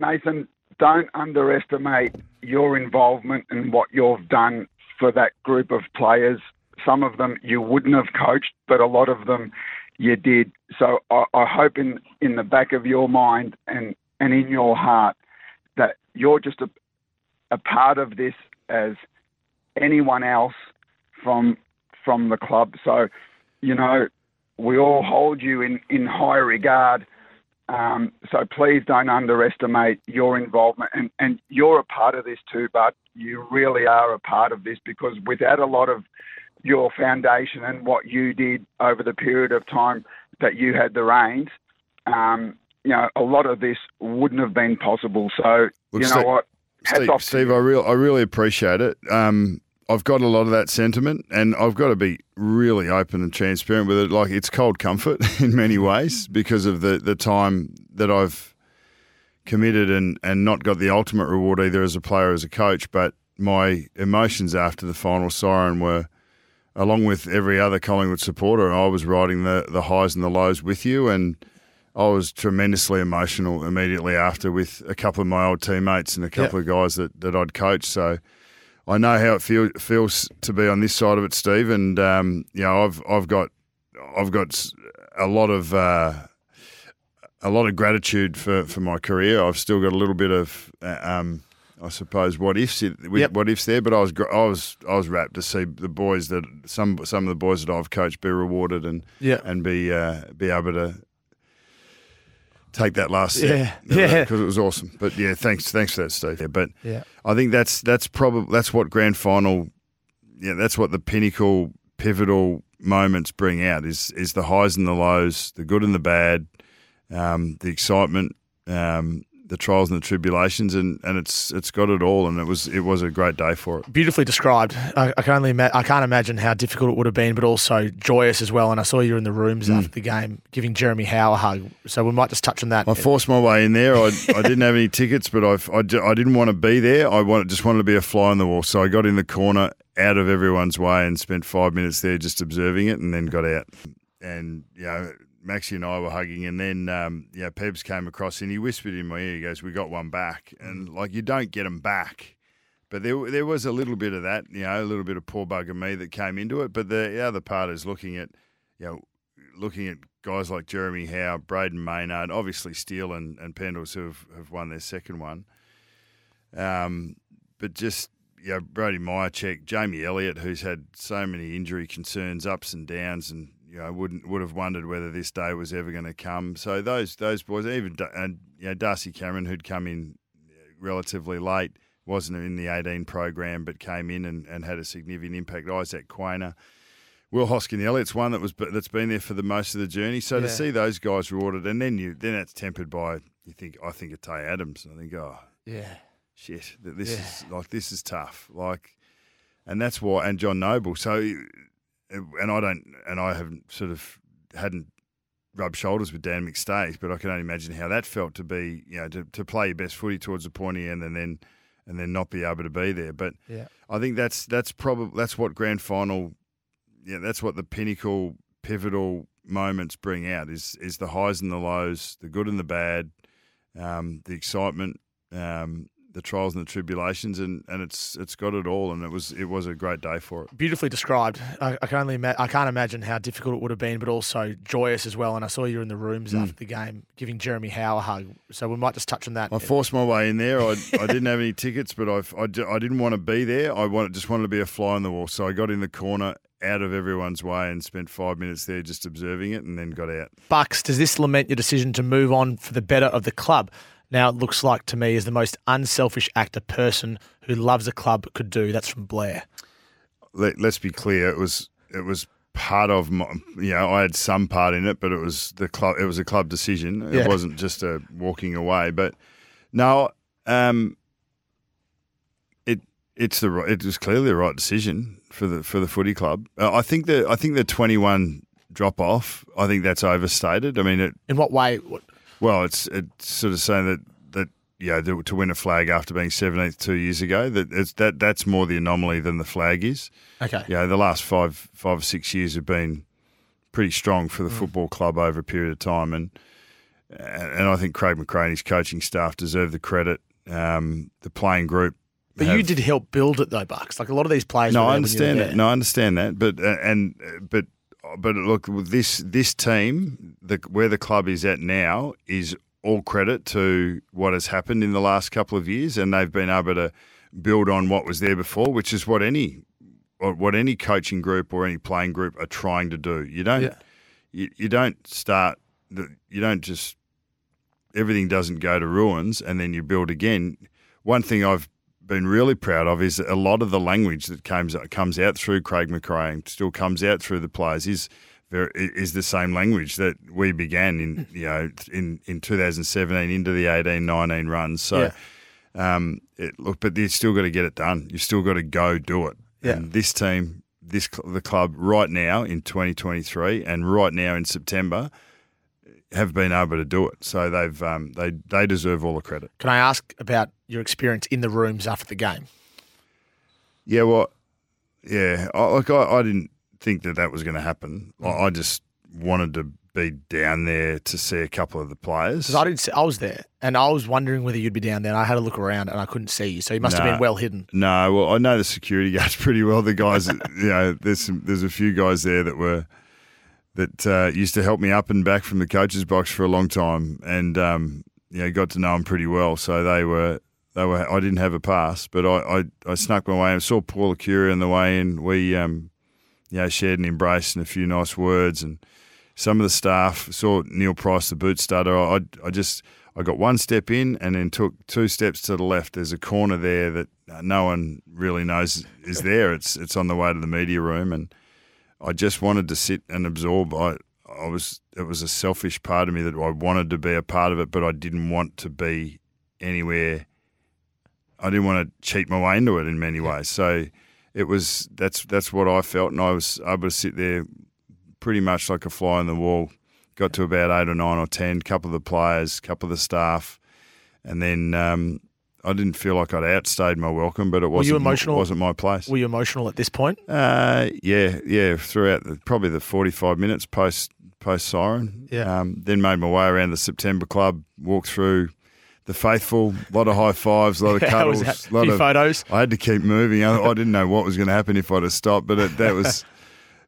Nathan, don't underestimate your involvement and what you've done for that group of players. Some of them you wouldn't have coached, but a lot of them you did. So I, I hope in, in the back of your mind and, and in your heart that you're just a, a part of this as anyone else from from the club. So, you know, we all hold you in, in high regard. Um, so please don't underestimate your involvement. And, and you're a part of this too, but you really are a part of this because without a lot of your foundation and what you did over the period of time that you had the reins, um, you know, a lot of this wouldn't have been possible. So, Look, you know Steve- what? Hats Steve, off Steve. I, real, I really appreciate it. Um, I've got a lot of that sentiment, and I've got to be really open and transparent with it. Like it's cold comfort in many ways because of the, the time that I've committed and, and not got the ultimate reward either as a player or as a coach. But my emotions after the final siren were, along with every other Collingwood supporter, I was riding the, the highs and the lows with you, and I was tremendously emotional immediately after with a couple of my old teammates and a couple of guys that, that I'd coached. So I know how it feel, feels to be on this side of it, Steve. And um, you know, I've I've got I've got a lot of uh, a lot of gratitude for, for my career. I've still got a little bit of uh, um, I suppose what ifs with Yep. what ifs there, but I was I was I was rapt to see the boys that some some of the boys that I've coached be rewarded and Yeah. and be uh, be able to take that last Yeah, yeah. because it was awesome. But yeah, thanks thanks for that, Steve. Yeah, but Yeah. I think that's that's probably that's what grand final. Yeah, that's what the pinnacle, pivotal moments bring out is is the highs and the lows, the good and the bad, um, the excitement, um, the trials and the tribulations, and, and it's it's got it all. And it was it was a great day for it. Beautifully described. I, I can only ima- I can't imagine how difficult it would have been, but also joyous as well. And I saw you in the rooms Mm. after the game giving Jeremy Howe a hug. So we might just touch on that. I forced my way in there. I, I didn't have any tickets, but I've, I, didn't want to be there. I wanted, just wanted to be a fly on the wall. So I got in the corner out of everyone's way and spent five minutes there just observing it and then got out. And, you know, Maxie and I were hugging. And then, um, know, Pebs came across and he whispered in my ear, he goes, We got one back. And, like, you don't get them back. But there, there was a little bit of that, you know, a little bit of poor bugger me that came into it. But the other part is looking at, you know, looking at guys like Jeremy Howe, Brayden Maynard, obviously Steele and, and Pendles who have, have won their second one. Um, but just, you know, Brody Mihocek, Jamie Elliott, who's had so many injury concerns, ups and downs, and, you know, wouldn't would have wondered whether this day was ever going to come. So those those boys, even, and, you know, Darcy Cameron, who'd come in relatively late, wasn't in the 18 program, but came in and, and had a significant impact. Isaac Quaynor. Will Hoskin Elliott's one that was that's been there for the most of the journey. So to see those guys rewarded, and then you then that's tempered by you think I think of Tay Adams. And I think oh yeah. shit this Yeah. is like this is tough. Like, and that's why and John Noble. So and I don't and I haven't sort of hadn't rubbed shoulders with Dan McStay, but I can only imagine how that felt to be you know to, to play your best footy towards the pointy end and then and then not be able to be there. But Yeah. I think that's that's probably that's what grand final. Yeah, that's what the pinnacle, pivotal moments bring out is is the highs and the lows, the good and the bad, um, the excitement, um, the trials and the tribulations, and, and it's it's got it all, and it was it was a great day for it. Beautifully described. I, I can only ima- I can't imagine how difficult it would have been, but also joyous as well. And I saw you in the rooms Mm. after the game giving Jeremy Howe a hug. So we might just touch on that. I forced my way in there. I, I didn't have any tickets, but I've, I, I didn't want to be there. I wanted, just wanted to be a fly on the wall. So I got in the corner out of everyone's way and spent five minutes there just observing it and then got out. Bucks, does this lament your decision to move on for the better of the club? Now it looks like to me is the most unselfish act a person who loves a club could do. That's from Blair. Let, let's be clear. It was it was part of my, you know, I had some part in it, but it was the club. It was a club decision. It Yeah. wasn't just a walking away. But no, um, it it's the it was clearly the right decision for the for the footy club. Uh, I think the I think the twenty one drop off. I think that's overstated. I mean, it In what way? What, well, it's it's sort of saying that that yeah to, to win a flag after being seventeenth two years ago that it's that that's more the anomaly than the flag is. okay. Yeah, the last five five or six years have been pretty strong for the football club over a period of time, and and I think Craig McRae and his coaching staff deserve the credit. Um, the playing group. But have- you did help build it though, Bucks. Like a lot of these players. no, I there when you were understand that. No, I understand that. But uh, and uh, but but look, this this team, the where the club is at now is all credit to what has happened in the last couple of years, and they've been able to build on what was there before, which is what any or what any coaching group or any playing group are trying to do. You don't Yeah. you, you don't start you don't just everything doesn't go to ruins and then you build again. One thing I've been really proud of is a lot of the language that comes comes out through Craig McRae and still comes out through the players is very, is the same language that we began in you know in, in 2017 into the 18 19 runs. So um, it, look, but you've still got to get it done. You've still got to go do it. Yeah. And this team, this the club right now in 2023 and right now in September have been able to do it. So they've um, they they deserve all the credit. Can I ask about your experience in the rooms after the game? Yeah, well, yeah. I, like I, I didn't think that that was going to happen. I, I just wanted to be down there to see a couple of the players. Because I didn't. See, I was there, and I was wondering whether you'd be down there. And I had a look around, and I couldn't see you, so you must have been well hidden. No, well, I know the security guards pretty well. The guys, you know, there's some, there's a few guys there that were that uh, used to help me up and back from the coach's box for a long time, and um, you know, got to know them pretty well. So they were they were. I didn't have a pass, but I I, I snuck my way. in. saw Paul Acura on the way in. We um, you know, shared an embrace and a few nice words, and some of the staff saw Neil Price, the boot starter. I I just I got one step in and then took two steps to the left. There's a corner there that no one really knows is there. It's it's on the way to the media room, and I just wanted to sit and absorb. I I was it was a selfish part of me that I wanted to be a part of it, but I didn't want to be anywhere. I didn't want to cheat my way into it in many ways. So it was that's that's what I felt, and I was able to sit there pretty much like a fly on the wall. Got to about eight or nine or ten, couple of the players, couple of the staff, and then um, I didn't feel like I'd outstayed my welcome, but it wasn't emotional? wasn't my place. Were you emotional at this point? Uh, yeah, yeah. Throughout the, probably the forty-five minutes post post siren. Yeah. Um, then made my way around the September Club, walked through the faithful, a lot of high fives, a lot of cuddles, a lot few of. photos. I had to keep moving. I, I didn't know what was going to happen if I'd have stopped, but it, that was.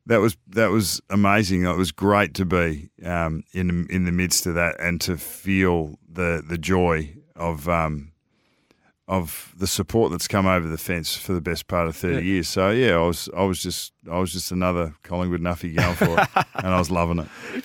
That was that was amazing. It was great to be um, in in the midst of that and to feel the the joy of um, of the support that's come over the fence for the best part of thirty Yeah. years. So yeah, I was I was just I was just another Collingwood Nuffy going for it, and I was loving it.